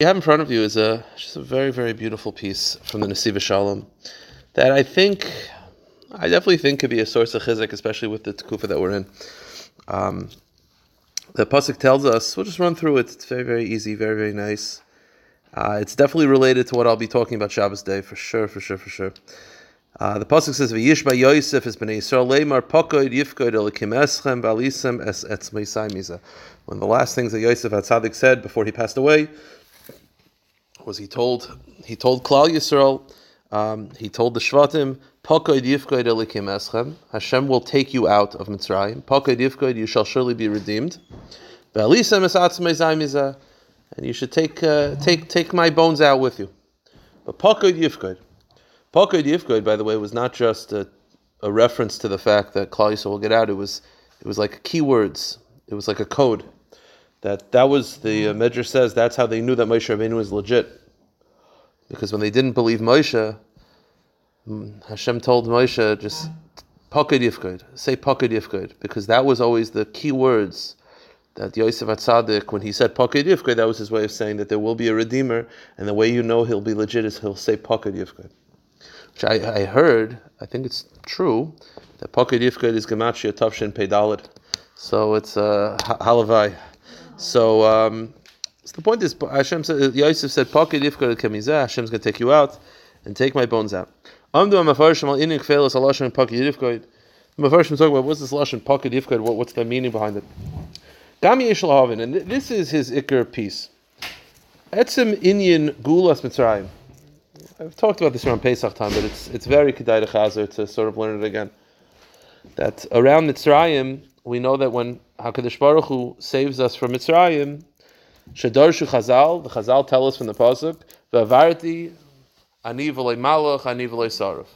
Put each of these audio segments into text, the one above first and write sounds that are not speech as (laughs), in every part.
you have in front of you is a just a very very beautiful piece from the Nesivos Shalom that I think I definitely think could be a source of chizuk, especially with the tekufa that we're in. Um, the pasuk tells us. We'll just run through it. It's very very easy, very very nice. Uh, it's definitely related to what I'll be talking about Shabbos day for sure, for sure, for sure. Uh, the pasuk says, "V'yishba Yosef is bnei Yisrael leimar pakoid yifkoid elikim eschem balisem es etzmei One of the last things that Yosef Hatzadik said before he passed away was he told he told Klal Yisrael, um, he told the Shvatim. Hashem will take you out of Mitzrayim. You shall surely be redeemed. And you should take uh, take take my bones out with you. But Pakoid yifkoid. Pakoid yifkoid, by the way, was not just a, a reference to the fact that Klal Yisrael will get out. It was it was like keywords. It was like a code that that was the uh, Medrash says that's how they knew that Moshe Rabbeinu was legit, because when they didn't believe Moshe, mm, Hashem told Moshe just pakad yifkod, say pakad yifkod, because that was always the key words that the Yosef Atzadik, when he said pakad yifkod, that was his way of saying that there will be a redeemer, and the way you know he'll be legit is he'll say pakad yifkod. Which I, I heard, I think it's true, that pakad yifkod is gematria tavshin pedalit. So it's uh, halavai. So, um, so the point is, Hashem said, Yosef said, "Pocket ifkar kemizah." Hashem's going to take you out and take my bones out. Amdu amafarshim al inik felas alashon pocket ifkar. Mafarshim talk about what's this lashon pocket ifkar? What, what's the meaning behind it? Gami Yishal and this is his ikar piece. Etzim inyan gulas mitzrayim. I've talked about this around Pesach time, but it's it's very kedai to sort of learn it again. That around Mitzrayim, we know that when Hakadosh Baruch Hu saves us from Mitzrayim, Shadarshu Chazal, the Chazal tell us from the pasuk, Vavarti ani v'lei malach ani sarif.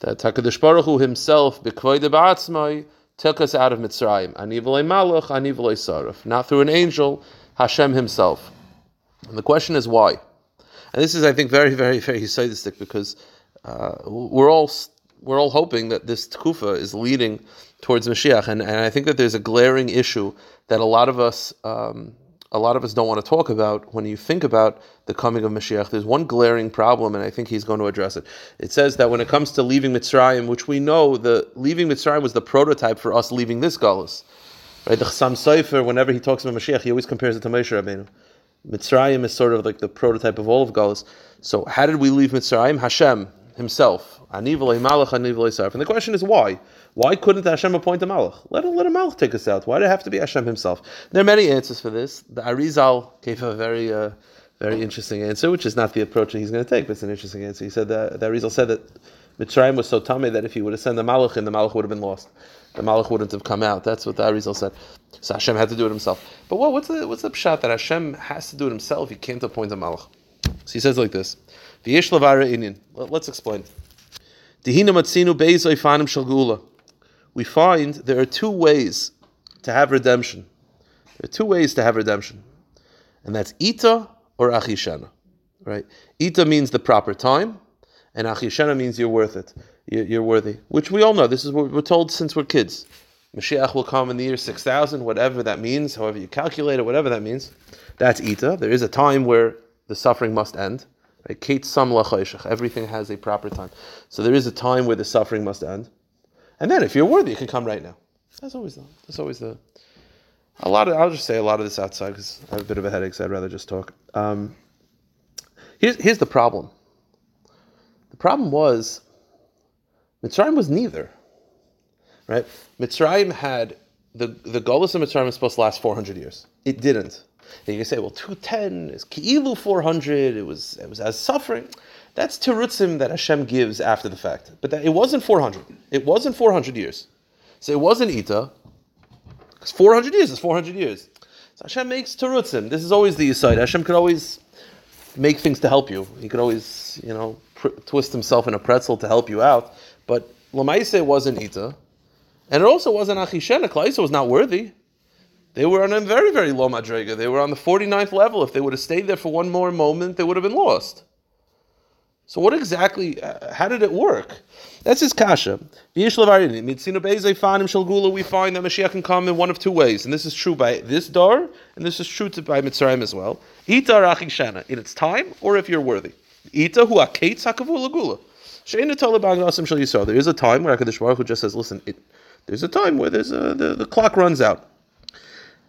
That Hakadosh Baruch Hu Himself, b'kvoide ba'atzmai, took us out of Mitzrayim. Ani v'lei malach ani v'lei sarif. Not through an angel, Hashem Himself. And the question is why. And this is, I think, very, very, very sadistic because uh, we're all we're all hoping that this tkufa is leading towards Mashiach, and, and I think that there's a glaring issue that a lot of us. Um, a lot of us don't want to talk about when you think about the coming of Mashiach. There's one glaring problem, and I think he's going to address it. It says that when it comes to leaving Mitzrayim, which we know the leaving Mitzrayim was the prototype for us leaving this Galus. Right? The Chassam Sofer, whenever he talks about Mashiach, he always compares it to Moshe Rabbeinu. Mitzrayim is sort of like the prototype of all of Galus. So how did we leave Mitzrayim? Hashem himself. And the question is why? Why couldn't Hashem appoint a malach? Let a, let a malach take us out. Why did it have to be Hashem himself? There are many answers for this. The Arizal gave a very uh, very interesting answer, which is not the approach that he's going to take, but it's an interesting answer. He said that the Arizal said that Mitzrayim was so tummy that if he would have sent the malach in, the malach would have been lost. The malach wouldn't have come out. That's what the Arizal said. So Hashem had to do it himself. But what, what's the what's the pshat that Hashem has to do it himself? He can't appoint a malach. So he says like this: Let's explain. We find there are two ways to have redemption. There are two ways to have redemption, and that's ita or achishana. Right? Ita means the proper time, and achishana means you're worth it. You're worthy, which we all know. This is what we're told since we're kids. Mashiach will come in the year 6000, whatever that means, however you calculate it, whatever that means. That's ita. There is a time where the suffering must end. Everything has a proper time. So there is a time where the suffering must end. And then if you're worthy, you can come right now. That's always the that's always the a lot of I'll just say a lot of this outside because I have a bit of a headache, so I'd rather just talk. Um, here's here's the problem. The problem was Mitzrayim was neither. Right? Mitzrayim had the the Golas of Mitzrayim was supposed to last 400 years. It didn't. And you can say, well, 210 is Ki'ilu 400, it was, it was as suffering. That's terutzim that Hashem gives after the fact. But that, it wasn't 400. It wasn't 400 years. So it wasn't Ita. Because 400 years is 400 years. So Hashem makes terutzim. This is always the side. Hashem could always make things to help you. He could always, you know, pr- twist himself in a pretzel to help you out. But Lamaise wasn't Ita. And it also wasn't Achishena. Klaisa was not worthy. They were on a very, very low madrega. They were on the 49th level. If they would have stayed there for one more moment, they would have been lost. So what exactly? Uh, how did it work? That's his kasha. We find that Mashiach can come in one of two ways, and this is true by this dar, and this is true to, by Mitzrayim as well. Ita shana in its time, or if you're worthy. Ita. There is a time where Hakadosh Baruch Hu just says, "Listen, it, there's a time where there's a, the, the clock runs out,"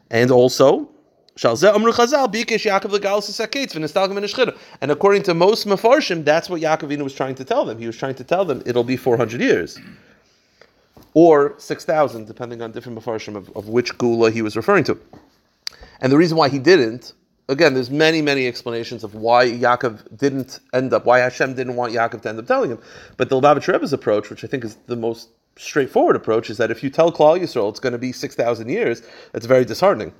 and also and according to most Mefarshim, that's what Yaakov was trying to tell them. He was trying to tell them it'll be 400 years. Or 6,000, depending on different Mefarshim of, of which Gula he was referring to. And the reason why he didn't, again, there's many, many explanations of why Yaakov didn't end up, why Hashem didn't want Yaakov to end up telling him. But the Lubavitch Rebbe's approach, which I think is the most straightforward approach, is that if you tell Klal Yisrael it's going to be 6,000 years, it's very disheartening.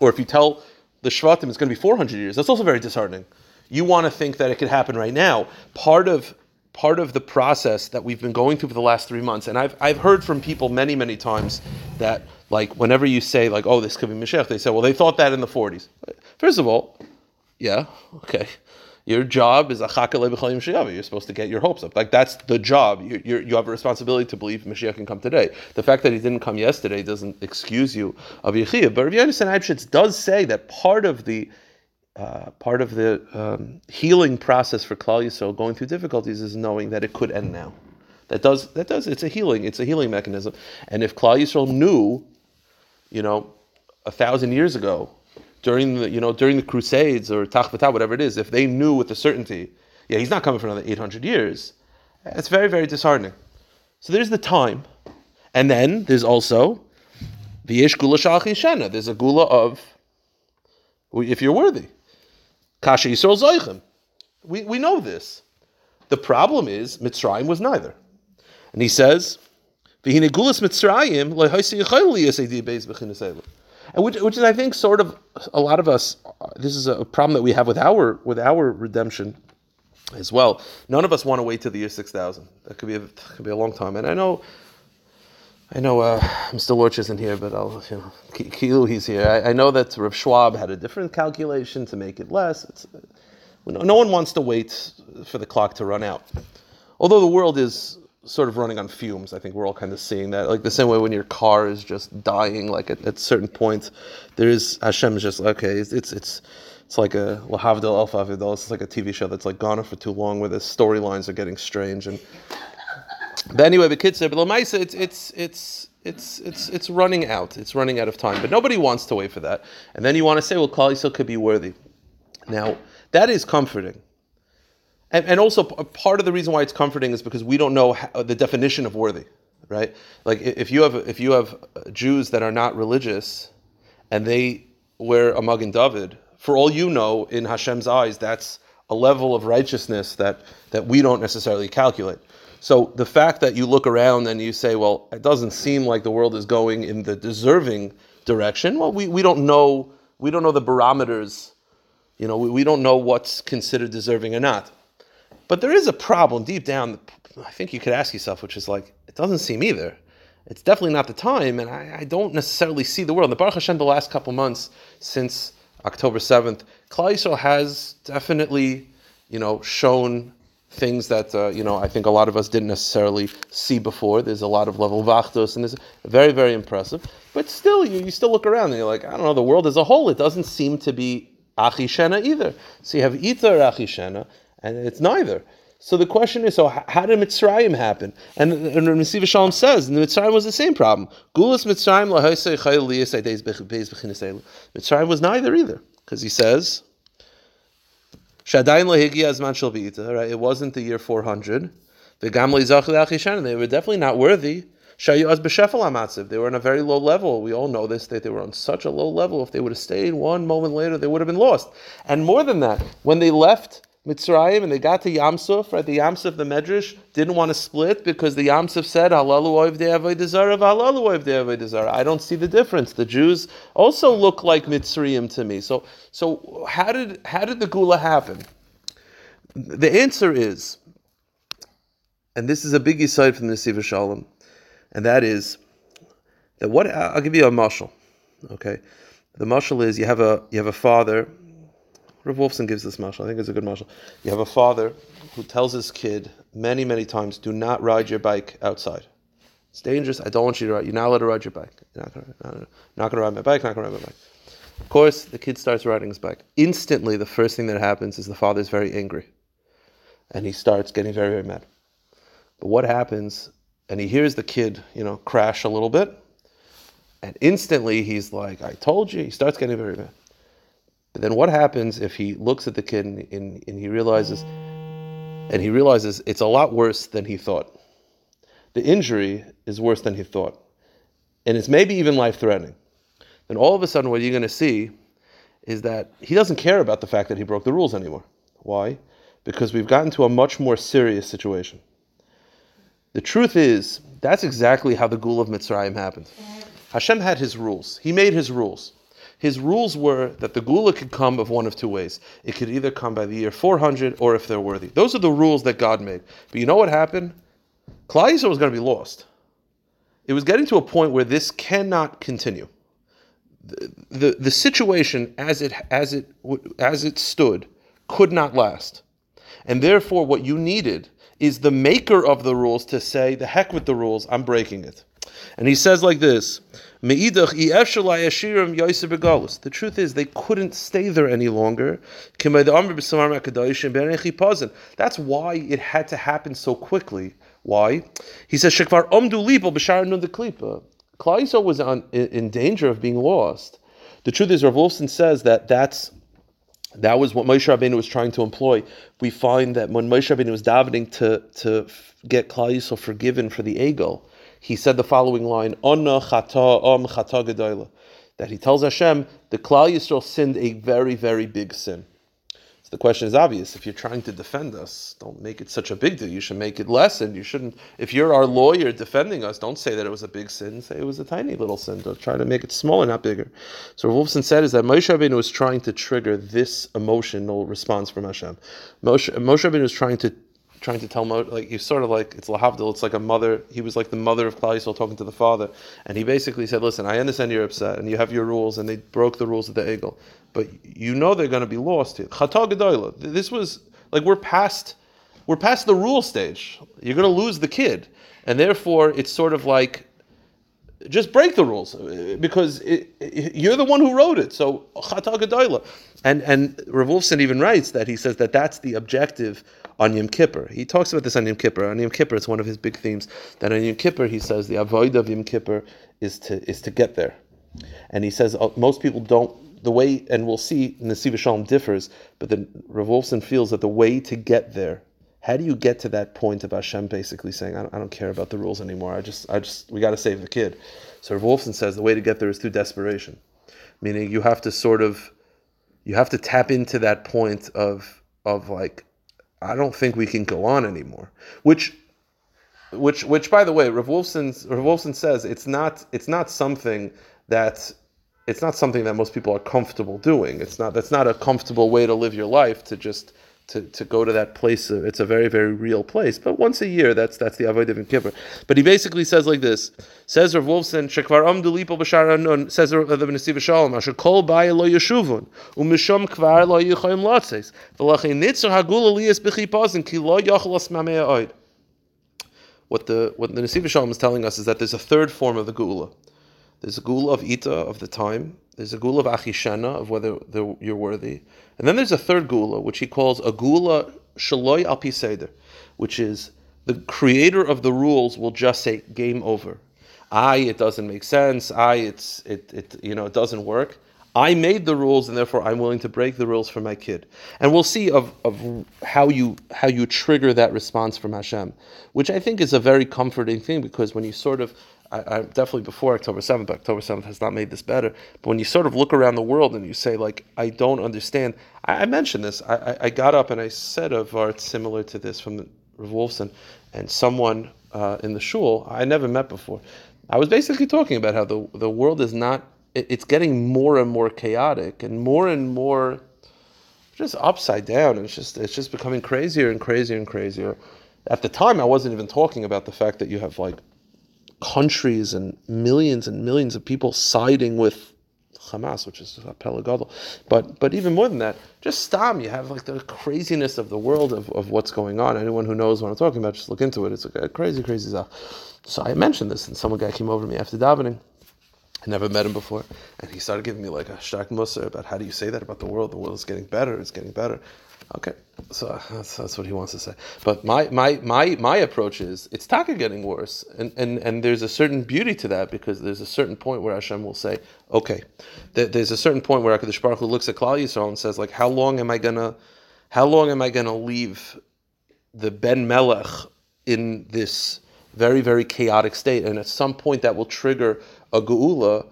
Or if you tell the Shvatim it's going to be 400 years, that's also very disheartening. You want to think that it could happen right now. Part of part of the process that we've been going through for the last three months, and I've I've heard from people many many times that like whenever you say like oh this could be Mashiach, they say well they thought that in the 40s. First of all, yeah, okay, your job is a You're supposed to get your hopes up. Like that's the job. You, you you have a responsibility to believe Mashiach can come today. The fact that he didn't come yesterday doesn't excuse you of Yechiyah. But Rav Yonasan Eibschitz does say that part of the uh, part of the um, healing process for Klal Yisrael going through difficulties is knowing that it could end now. That does that does it's a healing. It's a healing mechanism. And if Klal Yisrael knew, you know, a thousand years ago during the you know during the Crusades or Tachvatah, whatever it is, if they knew with a certainty, yeah, he's not coming for another 800 years, it's very very disheartening. So there's the time, and then there's also the Ish Gula Shana. There's a Gula of if you're worthy. Kasha Yisrael Zoichem. We we know this. The problem is Mitzrayim was neither, and he says. V'hine gulas Mitzrayim yisaydi beis which, which is I think sort of a lot of us. This is a problem that we have with our with our redemption as well. None of us want to wait till the year six thousand. That could be a, could be a long time. And I know, I know, uh, Mr. Lorch isn't here, but I'll you know, Kilu he's here. I, I, know that Rav Schwab had a different calculation to make it less. It's, no one wants to wait for the clock to run out. Although the world is sort of running on fumes. I think we're all kind of seeing that. Like the same way when your car is just dying, like at, at certain points, there is Hashem is just okay. It's it's it's, it's like a Lahavdil Alpha Avidal. It's like a TV show that's like gone on for too long, where the storylines are getting strange. And (laughs) but anyway, the kids say, but Lamaisa, it's it's it's. It's it's it's running out. It's running out of time. But nobody wants to wait for that. And then you want to say, well, Klal Yisrael could be worthy. Now that is comforting and, and also part of the reason why it's comforting is because we don't know how, the definition of worthy, right? Like if you have if you have uh, Jews that are not religious, and they wear a Magen David, for all you know, in Hashem's eyes, that's a level of righteousness that that we don't necessarily calculate. So the fact that you look around and you say, well, it doesn't seem like the world is going in the deserving direction. Well, we, we don't know we don't know the barometers. You know, we, we don't know what's considered deserving or not. But there is a problem deep down. I think you could ask yourself, which is like, it doesn't seem either. It's definitely not the time, and I, I don't necessarily see the world. The Baruch Hashem, the last couple months since October seventh, Klal Yisrael has definitely, you know, shown things that uh, you know I think a lot of us didn't necessarily see before. There's a lot of level vachtos, and it's very very impressive. But still, you, you still look around and you're like, I don't know, the world as a whole, it doesn't seem to be achishena either. So you have itar achishena, and it's neither. So the question is, so how did Mitzrayim happen? And, and Shalom says, and the Mitzrayim was the same problem. Gulas Mitzrayim Mitzrayim was neither either, because he says, right? It wasn't the year 400. The Gamli they were definitely not worthy. They were on a very low level. We all know this, that they were on such a low level. If they would have stayed one moment later, they would have been lost. And more than that, when they left Mitzrayim and they got to Yamsuf, right? The Yamsuf, the Medrash, didn't want to split because the Yamsuf said, Halalu Halalu I don't see the difference. The Jews also look like Mitzrayim to me. So, so how did how did the Gula happen? The answer is, and this is a big aside from the Siva Shalom, and that is that what I'll give you a mashal. Okay, the mashal is you have a you have a father Rav Wolfson gives this mashal. I think it's a good mashal. You have a father who tells his kid many, many times, "Do not ride your bike outside. It's dangerous. I don't want you to ride. You're not allowed to ride your bike. You're not going to ride my bike. Not going to ride my bike." Of course, the kid starts riding his bike. Instantly, the first thing that happens is the father is very angry, and he starts getting very, very mad. But what happens? And he hears the kid, you know, crash a little bit, and instantly he's like, "I told you." He starts getting very mad. But then what happens if he looks at the kid and, and, and he realizes and he realizes it's a lot worse than he thought. The injury is worse than he thought. And it's maybe even life threatening. Then all of a sudden, what you're going to see is that he doesn't care about the fact that he broke the rules anymore. Why? Because we've gotten to a much more serious situation. The truth is, that's exactly how the Gul of Mitzrayim happened. Hashem had his rules. He made his rules. His rules were that the Gula could come of one of two ways. It could either come by the year 400 or if they're worthy. Those are the rules that God made. But you know what happened? Klal was going to be lost. It was getting to a point where this cannot continue. The, the, the situation as it, as, it, as it stood could not last. And therefore, what you needed is the maker of the rules to say, the heck with the rules, I'm breaking it. And he says like this the truth is, they couldn't stay there any longer. That's why it had to happen so quickly. Why? He says. Klaiso was on, in danger of being lost. The truth is, Rav Wolfson says that that's that was what Moshe Rabbeinu was trying to employ. We find that when Moshe Rabbeinu was davening to to get Klal forgiven for the Egel, he said the following line, chata chata gedola, that he tells Hashem, the Klal Yisrael sinned a very, very big sin. So the question is obvious. If you're trying to defend us, don't make it such a big deal. You should make it less, and you shouldn't. If you're our lawyer defending us, don't say that it was a big sin. Say it was a tiny little sin. Don't try to make it smaller, not bigger. So Wolfson said is that Moshe Rabbeinu was trying to trigger this emotional response from Hashem. Moshe, Moshe Rabbeinu was trying to trying to tell Mo, like he's sort of like it's lahavdil. It's like a mother. He was like the mother of Klal Yisrael talking to the father, and he basically said, "Listen, I understand you're upset, and you have your rules, and they broke the rules of the Egel, but you know they're going to be lost here." This was like we're past we're past the rule stage. You're going to lose the kid, and therefore it's sort of like just break the rules uh, because it, it, you're the one who wrote it. So and and Rav Wolfson even writes that he says that that's the objective on Yom Kippur. He talks about this on Yom Kippur. On Yom Kippur, it's one of his big themes. That on Yom Kippur, he says the avoid of Yom Kippur is to is to get there, and he says uh, most people don't. The way, and we'll see, Nesiv Shalom differs, but then Rav Wolfson feels that the way to get there how do you get to that point of Hashem basically saying, I don't, I don't care about the rules anymore. I just, I just, we got to save the kid. So Rav Wolfson says the way to get there is through desperation, meaning you have to sort of, you have to tap into that point of, of like, I don't think we can go on anymore. Which, which, which, by the way, Rav Wolfson says it's not, it's not something that, it's not something that most people are comfortable doing. It's not, that's not a comfortable way to live your life to just to, to go to that place. Uh, it's a very, very real place. But once a year, that's that's the Avodah of Kippur. But he basically says like this: Says Rav Wolfson, Shekvar Amdu Lipo B'Shar Says the Nesiv Shalom, Asher Kol Baya Lo Yeshuvun Umishom Kvar Lo Yichayim Latzes V'Lachin Nitzer Hagul Aliyas B'Chipazin Ki Lo Yachol Asmamei Oid. What the what the Nesiv Shalom is telling us is that there's a third form of the Gula. There's a Gula of Ita of the time. There's a Gula of Achishena of whether you're worthy. And then there's a third gula, which he calls a gula shaloi al piseder, which is the creator of the rules will just say game over. I, it doesn't make sense. I, it's it, it you know it doesn't work. I made the rules, and therefore I'm willing to break the rules for my kid. And we'll see of, of how you how you trigger that response from Hashem, which I think is a very comforting thing because when you sort of I, I, definitely before October 7th, October 7th has not made this better. But when you sort of look around the world and you say, like, I don't understand, I, I mentioned this. I, I, got up and I said a vart similar to this from Rav Wolfson, and someone uh, in the shul I never met before. I was basically talking about how the, the world is not, it, it's getting more and more chaotic and more and more just upside down. It's just, it's just becoming crazier and crazier and crazier. At the time, I wasn't even talking about the fact that you have like countries and millions and millions of people siding with Hamas, which is a Pelagadol. But but even more than that, just stam. You have like the craziness of the world of, of what's going on. Anyone who knows what I'm talking about, just look into it. It's like a crazy, crazy stuff. So I mentioned this, and some guy came over to me after davening. I never met him before, and he started giving me like a shak musa about how do you say that about the world? The world is getting better. It's getting better. Okay, so that's, that's what he wants to say. But my my my my approach is it's taka getting worse, and, and and there's a certain beauty to that because there's a certain point where Hashem will say, okay, there's a certain point where Hakadosh Baruch Hu looks at Klal Yisrael and says like, how long am I gonna, how long am I gonna leave the Ben Melech in this very very chaotic state, and at some point that will trigger a geula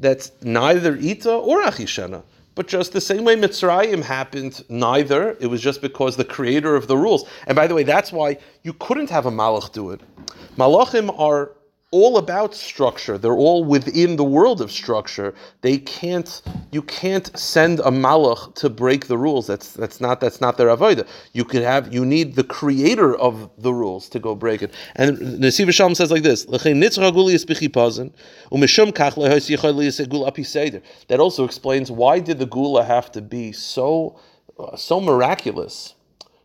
that's neither ita or achishena. But just the same way Mitzrayim happened, neither. It was just because the creator of the rules. And by the way, that's why you couldn't have a malach do it. Malachim are all about structure. They're all within the world of structure. They can't. You can't send a malach to break the rules. That's that's not that's not their avodah. You could have. You need the creator of the rules to go break it. And Nesiv Shalom says like this: That also explains why did the gula have to be so so miraculous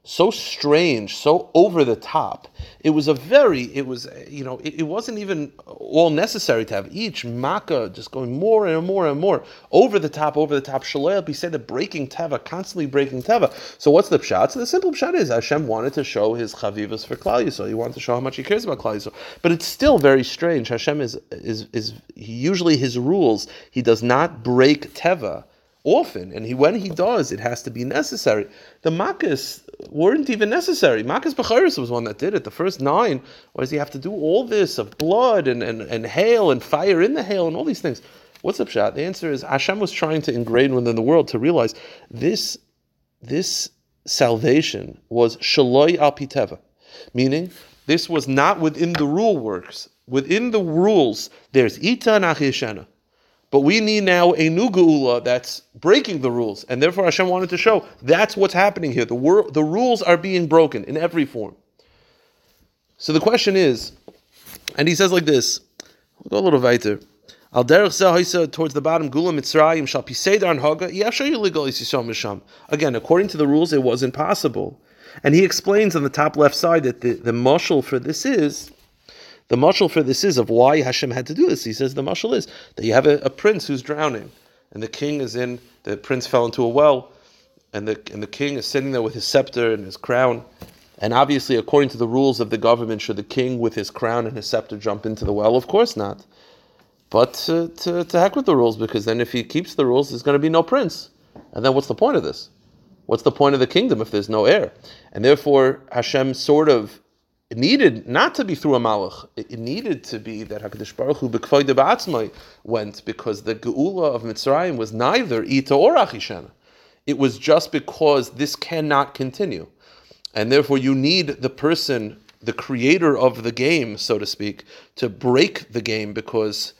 so strange, so over the top. It was a very, it was, you know, it, it wasn't even all necessary to have each makkah just going more and more and more over the top, over the top. Shalel, he said breaking teva, constantly breaking teva. So what's the pshat? So the simple pshat is Hashem wanted to show his chavivas for Klal Yisrael. He wanted to show how much he cares about Klal Yisrael. But it's still very strange. Hashem is is is usually his rules. He does not break teva often, and he, when he does, it has to be necessary. The makas weren't even necessary. Makas Becharis was one that did it. The first nine, why does he have to do all this of blood and, and, and hail and fire in the hail and all these things? What's up, shot? The answer is Hashem was trying to ingrain within the world to realize this this salvation was shaloi al piteva, meaning this was not within the rule works. Within the rules, there's ita and achishena. But we need now a new geula that's breaking the rules, and therefore Hashem wanted to show that's what's happening here. The wor- the rules are being broken in every form. So the question is, and he says like this. We'll go a little weiter. Al derech towards the bottom, gula mitzrayim shall piseder an haga misham. Again, according to the rules, it was impossible, and he explains on the top left side that the the for this is the mashal for this is of why Hashem had to do this. He says the mashal is that you have a, a, prince who's drowning, and the king is in. The prince fell into a well, and the and the king is sitting there with his scepter and his crown. And obviously, according to the rules of the government, should the king with his crown and his scepter jump into the well? Of course not. But to, to, to heck with the rules, because then if he keeps the rules, there's going to be no prince. And then what's the point of this? What's the point of the kingdom if there's no heir? And therefore, Hashem sort of it needed not to be through a malach. It, needed to be that Hakadosh Baruch Hu b'kvoy de went because the geula of Mitzrayim was neither ita or achishana. It was just because this cannot continue, and therefore you need the person, the creator of the game, so to speak, to break the game because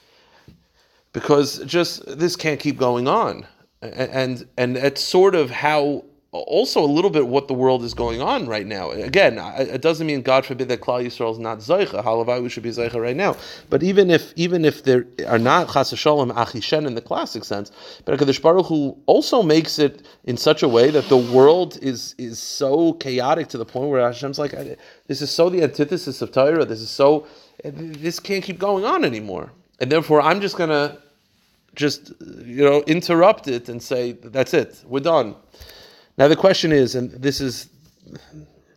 because just this can't keep going on, and, and that's sort of how also a little bit what the world is going on right now. Again, it doesn't mean God forbid that Klal Yisrael is not Zaycha. Halavai, we should be Zaycha right now. But even if even if there are not Chas Shalom Achishen in the classic sense, but Hakadosh Baruch Hu also makes it in such a way that the world is is so chaotic to the point where Hashem's like, this is so the antithesis of Torah. This is so this can't keep going on anymore, and therefore I'm just gonna just you know interrupt it and say that's it, we're done. Now the question is, and this is,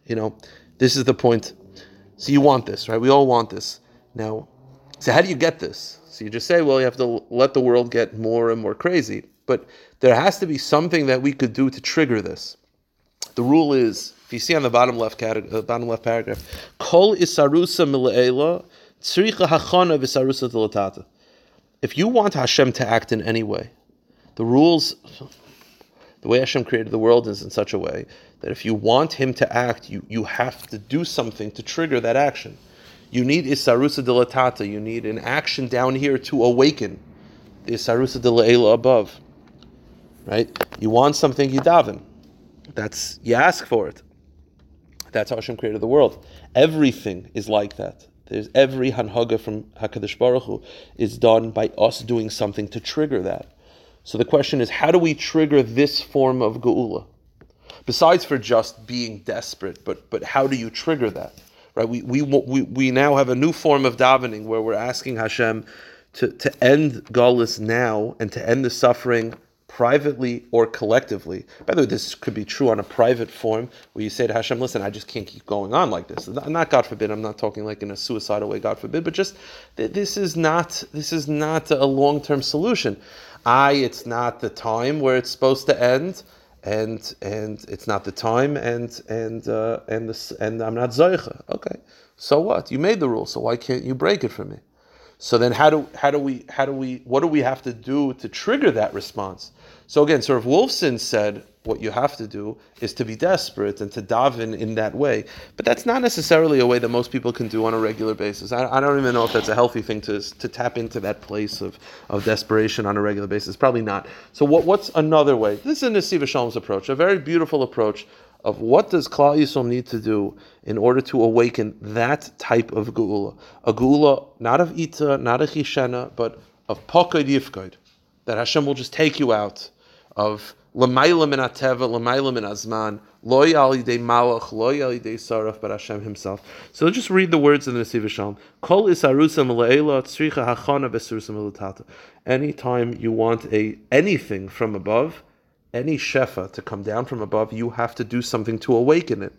you know, this is the point. So you want this, right? We all want this. Now, so how do you get this? So you just say, well, you have to let the world get more and more crazy. But there has to be something that we could do to trigger this. The rule is, if you see on the bottom left uh, bottom left paragraph, kol isarusa milaela tzricha hachana v'sarusa. If you want Hashem to act in any way, the rules the way Hashem created the world is in such a way that if you want Him to act, you, you have to do something to trigger that action. You need isarusa dilatata. You need an action down here to awaken the isarusa dilaela above. Right? You want something, you daven. That's you ask for it. That's how Hashem created the world. Everything is like that. There's every hanhaga from Hakadosh Baruch Hu is done by us doing something to trigger that. So the question is, how do we trigger this form of geula? Besides for just being desperate, but but how do you trigger that? Right? We we we, we now have a new form of davening where we're asking Hashem to, to end Gullus now and to end the suffering privately or collectively. By the way, this could be true on a private form where you say to Hashem, listen, I just can't keep going on like this. Not God forbid, I'm not talking like in a suicidal way, God forbid, but just this is not this is not a long-term solution. I, it's not the time where it's supposed to end, and and it's not the time, and and uh, and this, and I'm not zoicha. Okay, so what? You made the rule, so why can't you break it for me? So then, how do how do we how do we what do we have to do to trigger that response? So again, sort of Wolfson said what you have to do is to be desperate and to daven in that way. But that's not necessarily a way that most people can do on a regular basis. I, I, don't even know if that's a healthy thing to, to tap into that place of, of desperation on a regular basis. Probably not. So what, what's another way? This is Nesivos Shalom's approach, a very beautiful approach of what does Klal Yisrael need to do in order to awaken that type of geula. A geula not of ita, not of chishena, but of pokad yifkod. That Hashem will just take you out of L'mayla min ateva, l'mayla min azman, lo malach, lo yalidei saraf, but Hashem Himself. So just read the words in the Nesiv Shalom. Kol isarusa le'ela tzricha hachana besarusa melatata. Anytime you want a anything from above, any shefa to come down from above, you have to do something to awaken it.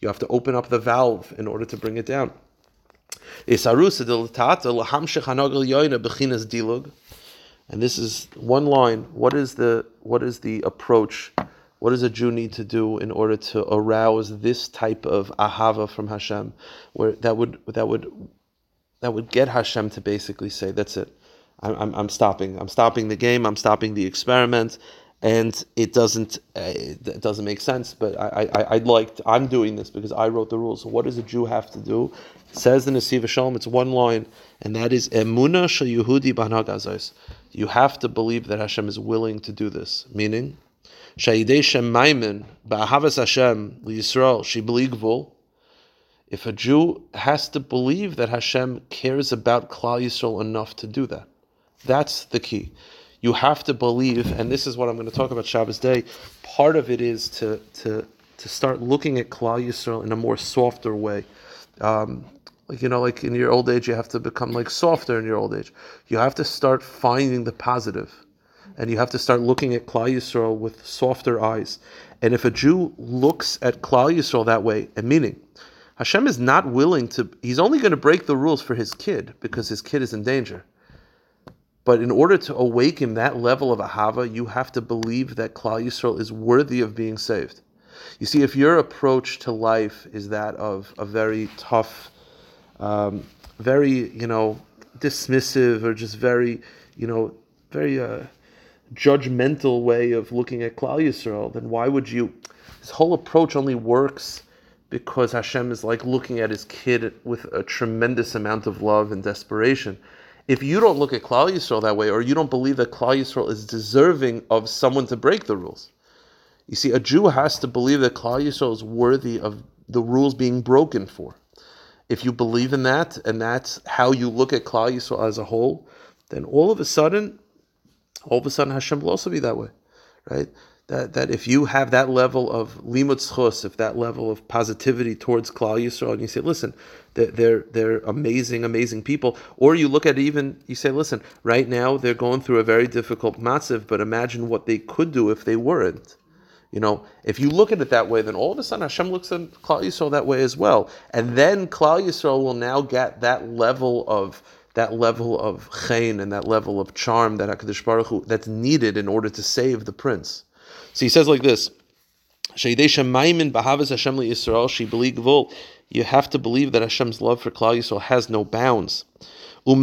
You have to open up the valve in order to bring it down. Isarusa delatata lahamshech hanogel yoina bechinas dilug. And this is one line. What is the what is the approach? What does a Jew need to do in order to arouse this type of ahava from Hashem, where that would that would that would get Hashem to basically say, "That's it. I'm, I'm, stopping. I'm stopping the game. I'm stopping the experiment." and it doesn't uh, it doesn't make sense. But I, I I liked I'm doing this because I wrote the rules. So what does a Jew have to do? It says the Siva Shalom, it's one line, and that is emuna shel Yehudi. You have to believe that Hashem is willing to do this. Meaning, shayidei shem ba'ahavas Hashem liyisrael shibeligvul. If a Jew has to believe that Hashem cares about Klal Yisrael enough to do that, that's the key you have to believe, and this is what I'm going to talk about Shabbos day. Part of it is to to to start looking at Klal Yisrael in a more softer way. Um, like you know, like in your old age, you have to become like softer in your old age. You have to start finding the positive, and you have to start looking at Klal Yisrael with softer eyes. And if a Jew looks at Klal Yisrael that way, and meaning Hashem is not willing to, he's only going to break the rules for his kid because his kid is in danger. But in order to awaken that level of ahava, you have to believe that Klal Yisrael is worthy of being saved. You see, if your approach to life is that of a very tough, um, very you know dismissive or just very you know very uh, judgmental way of looking at Klal Yisrael, then why would you? This whole approach only works because Hashem is like looking at his kid with a tremendous amount of love and desperation if you don't look at Klal Yisrael that way, or you don't believe that Klal Yisrael is deserving of someone to break the rules, you see, a Jew has to believe that Klal Yisrael is worthy of the rules being broken for. If you believe in that, and that's how you look at Klal Yisrael as a whole, then all of a sudden, all of a sudden Hashem will also be that way, right? that, that if you have that level of limud schus, if that level of positivity towards Klal Yisrael, and you say, listen, they're, they're, they're amazing, amazing people, or you look at even, you say, listen, right now they're going through a very difficult matziv, but imagine what they could do if they weren't. You know, if you look at it that way, then all of a sudden Hashem looks at Klal Yisrael that way as well, and then Klal Yisrael will now get that level of that level of chen and that level of charm that Hakadosh Baruch Hu, that's needed in order to save the prince. So he says like this. You have to believe that Hashem's love for Klal Yisrael has no bounds. And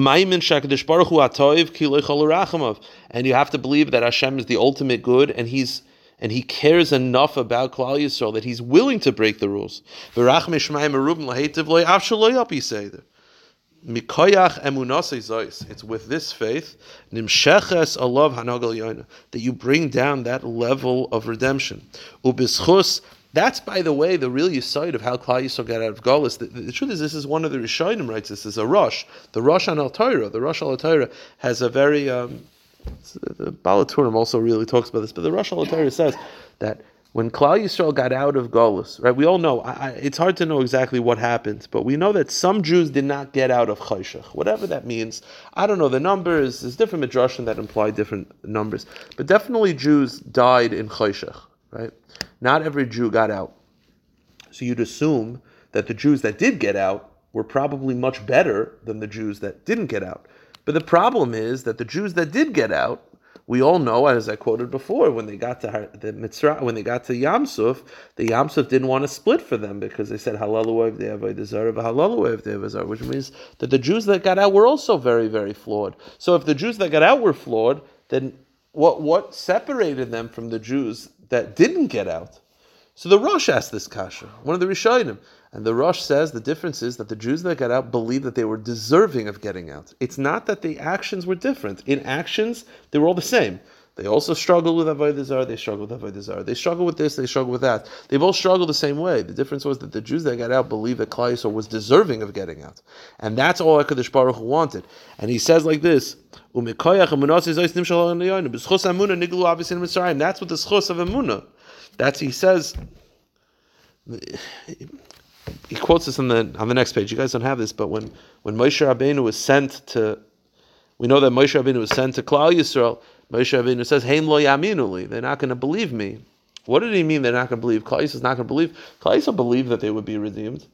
you have to believe that Hashem is the ultimate good, and He's and He cares enough about Klal Yisrael that He's willing to break the rules. It's with this faith, that you bring down that level of redemption. That's, by the way, the real side of how Klal Yisrael got out of Golis. The, the, truth is, this is one of the Rishonim writes. This is a Rosh, the Rosh on Al Torah. The Rosh Al Torah has a very um, the Baal HaTurim also really talks about this, but the Rosh Hashanah says that when Klal Yisrael got out of Golus, right? We all know I, I, it's hard to know exactly what happened, but we know that some Jews did not get out of Chayshach, whatever that means. I don't know the numbers. There's different midrashim that imply different numbers, but definitely Jews died in Chayshach, right? Not every Jew got out, so you'd assume that the Jews that did get out were probably much better than the Jews that didn't get out. But the problem is that the Jews that did get out we all know, as I quoted before, when they got to the Mitzrayim, when they got to Yamsuf, the Yamsuf didn't want to split for them because they said halalu halalu which means that the Jews that got out were also very, very flawed. So if the Jews that got out were flawed, then what what separated them from the Jews that didn't get out? So the Rosh asked this kasha, one of the Rishonim. And the Rosh says the difference is that the Jews that got out believed that they were deserving of getting out. It's not that the actions were different. In actions, they were all the same. They also struggle with Avodah Zarah, they struggle with Avodah Zarah. They struggle with this, they struggle with that. They both struggle the same way. The difference was that the Jews that got out believed that Yisrael was deserving of getting out. And that's all HaKadosh Baruch Hu wanted. And he says like this, and That's what the schos of Emunah. That's, he says, he quotes this on the on the next page. You guys don't have this, but when when Moshe Rabbeinu was sent to, we know that Moshe Rabbeinu was sent to Klal Yisrael. Moshe Rabbeinu says, "Hein lo yaminuli." They're not going to believe me. What did he mean? They're not going to believe. Klal Yisrael is not going to believe. Klal Yisrael believed that they would be redeemed.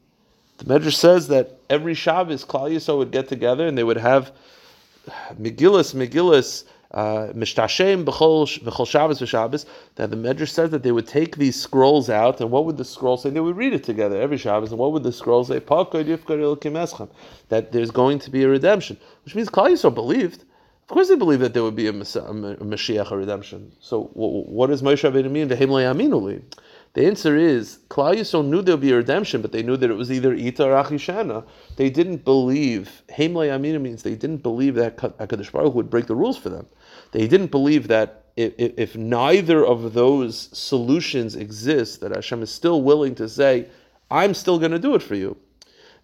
The Medrash says that every Shabbos Klal Yisrael would get together and they would have Megillas, Uh, Megillas Mishtashem b'chol Shabbos v'Shabbos, that the Medrash says that they would take these scrolls out, and what would the scroll say? They would read it together every Shabbos, and what would the scroll say? That there's going to be a redemption, which means Yisrael believed. Of course, they believed that there would be a, a, a Mashiach, a redemption. So, what does Moshe Rabbeinu mean? The answer is Klal Yisrael knew there would be a redemption, but they knew that it was either Ita or Achishana. They didn't believe. Heim Amina means they didn't believe that Hakadosh Baruch would break the rules for them. They didn't believe that if, if, neither of those solutions exist, that Hashem is still willing to say, "I'm still going to do it for you."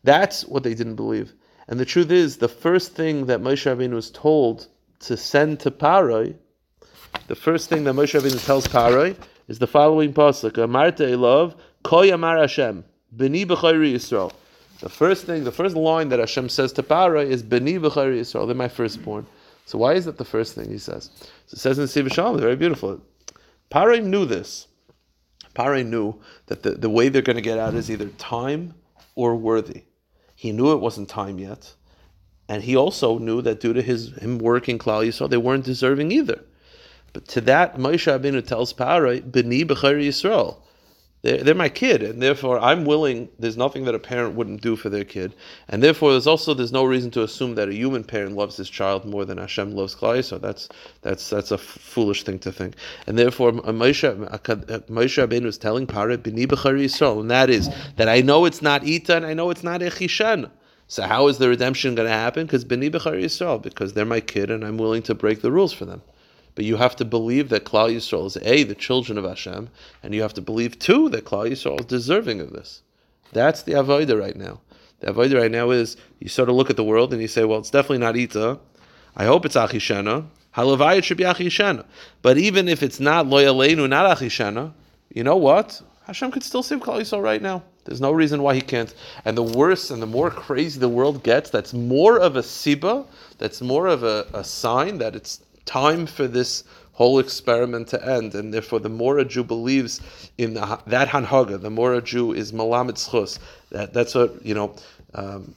That's what they didn't believe. And the truth is, the first thing that Moshe Rabbeinu was told to send to Parai, the first thing that Moshe Rabbeinu tells Parai is the following pasuk: Amarta Elov Koy Amar Hashem Beni B'Chayri Yisrael. The first thing, the first line that Hashem says to Parai is Beni B'Chayri Yisrael. They're my firstborn. So why is that the first thing he says? So it says in Siva Shalom, very beautiful. Parai knew this. Parai knew that the, the way they're going to get out is either time or worthy. He knew it wasn't time yet. And he also knew that due to his him working Klal Yisrael, they weren't deserving either. But to that, Moshe Rabbeinu tells Parai, B'ni b'chayr Yisrael. They're, they're my kid, and therefore I'm willing. There's nothing that a parent wouldn't do for their kid, and therefore there's also there's no reason to assume that a human parent loves his child more than Hashem loves Klai. So that's that's that's a f- foolish thing to think. And therefore Moshe uh, Moshe Rabbeinu is telling b'ni b'chari Yisrael, and that is that I know it's not Ita and I know it's not Echishan. So how is the redemption going to happen? Because b'chari Yisrael, because they're my kid and I'm willing to break the rules for them. But you have to believe that Klal Yisrael is a the children of Hashem, and you have to believe too that Klal Yisrael is deserving of this. That's the avodah right now. The avodah right now is you sort of look at the world and you say, well, it's definitely not Ita. I hope it's Achishena. Halavayit should be Achishana. But even if it's not Loyalenu, not Achishana, you know what? Hashem could still save Klal Yisrael right now. There's no reason why he can't. And the worse and the more crazy the world gets, that's more of a siba, that's more of a, a sign that it's time for this whole experiment to end, and therefore the more a Jew believes in the, that hanhaga, the more a Jew is malamet schus. That that's what you know. Um,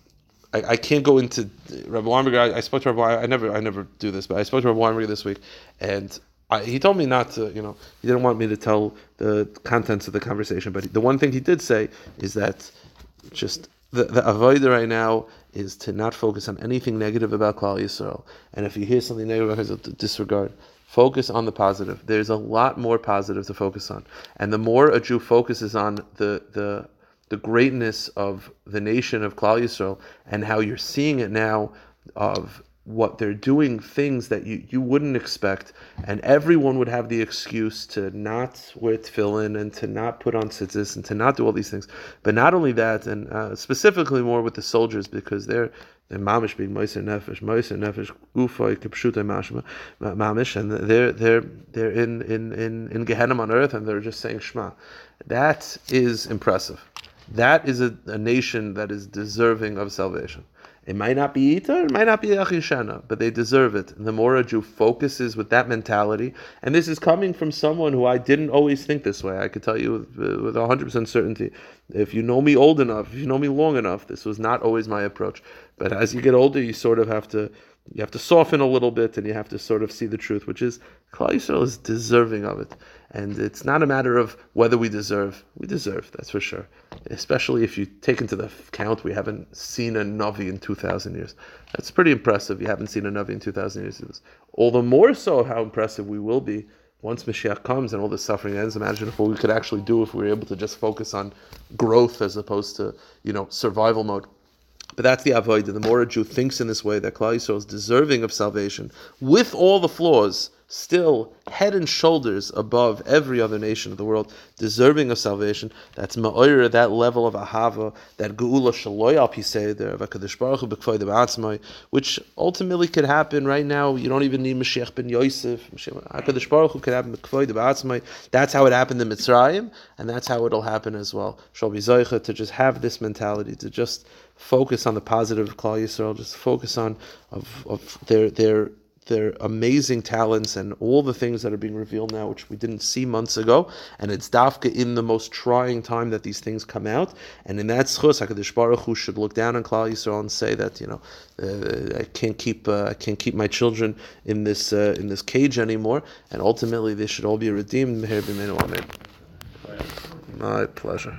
I, I, can't go into Rabbi Weinberger. I, I, spoke to Rabbi. I never I never do this, but I spoke to Rabbi Weinberger this week, and I, he told me not to. You know, he didn't want me to tell the contents of the conversation, but the one thing he did say is that just the, the avodah right now is to not focus on anything negative about Klal Yisrael. And if you hear something negative about Klal disregard. Focus on the positive. There's a lot more positive to focus on. And the more a Jew focuses on the, the, the greatness of the nation of Klal Yisrael and how you're seeing it now of what they're doing things that you, you wouldn't expect, and everyone would have the excuse to not wear tefillin and to not put on tzitzis and to not do all these things. But not only that, and uh, specifically more with the soldiers because they're they're mamish being moiser nefesh, moiser nefesh gufay kipshute mamish, and they're they're they're in in in in Gehenna on earth, and they're just saying Shema. That is impressive. That is a, a nation that is deserving of salvation. It might not be Ita, it might not be Achishana, but they deserve it. And the more a Jew focuses with that mentality, and this is coming from someone who I didn't always think this way. I could tell you with, with 100% certainty. If you know me old enough, if you know me long enough, this was not always my approach. But as you get older, you sort of have to you have to soften a little bit and you have to sort of see the truth, which is Klal Yisrael is deserving of it. And it's not a matter of whether we deserve. We deserve, that's for sure. Especially if you take into the account we haven't seen a Navi in 2,000 years. That's pretty impressive. You haven't seen a Navi in 2,000 years. All the more so how impressive we will be once Mashiach comes and all this suffering ends. Imagine if what we could actually do if we were able to just focus on growth as opposed to, you know, survival mode. But that's the avoda. The more a Jew thinks in this way that Klal Yisrael is deserving of salvation, with all the flaws, still head and shoulders above every other nation of the world, deserving of salvation. That's ma'oyer, that level of ahava, that geula shaloy al piseder of Hakadosh Baruch Hu which ultimately could happen right now. You don't even need Mashiach ben Yosef. Hakadosh Baruch could happen b'kvoy That's how it happened in Mitzrayim, and that's how it'll happen as well. Shall be to just have this mentality to just focus on the positive of Klal Yisrael, just focus on of, of their their their amazing talents and all the things that are being revealed now, which we didn't see months ago. And it's dafka in the most trying time that these things come out. And in that schus, Hakadosh Baruch Hu should look down on Klal Yisrael and say that you know uh, I can't keep uh, I can't keep my children in this uh, in this cage anymore. And ultimately, they should all be redeemed. My pleasure.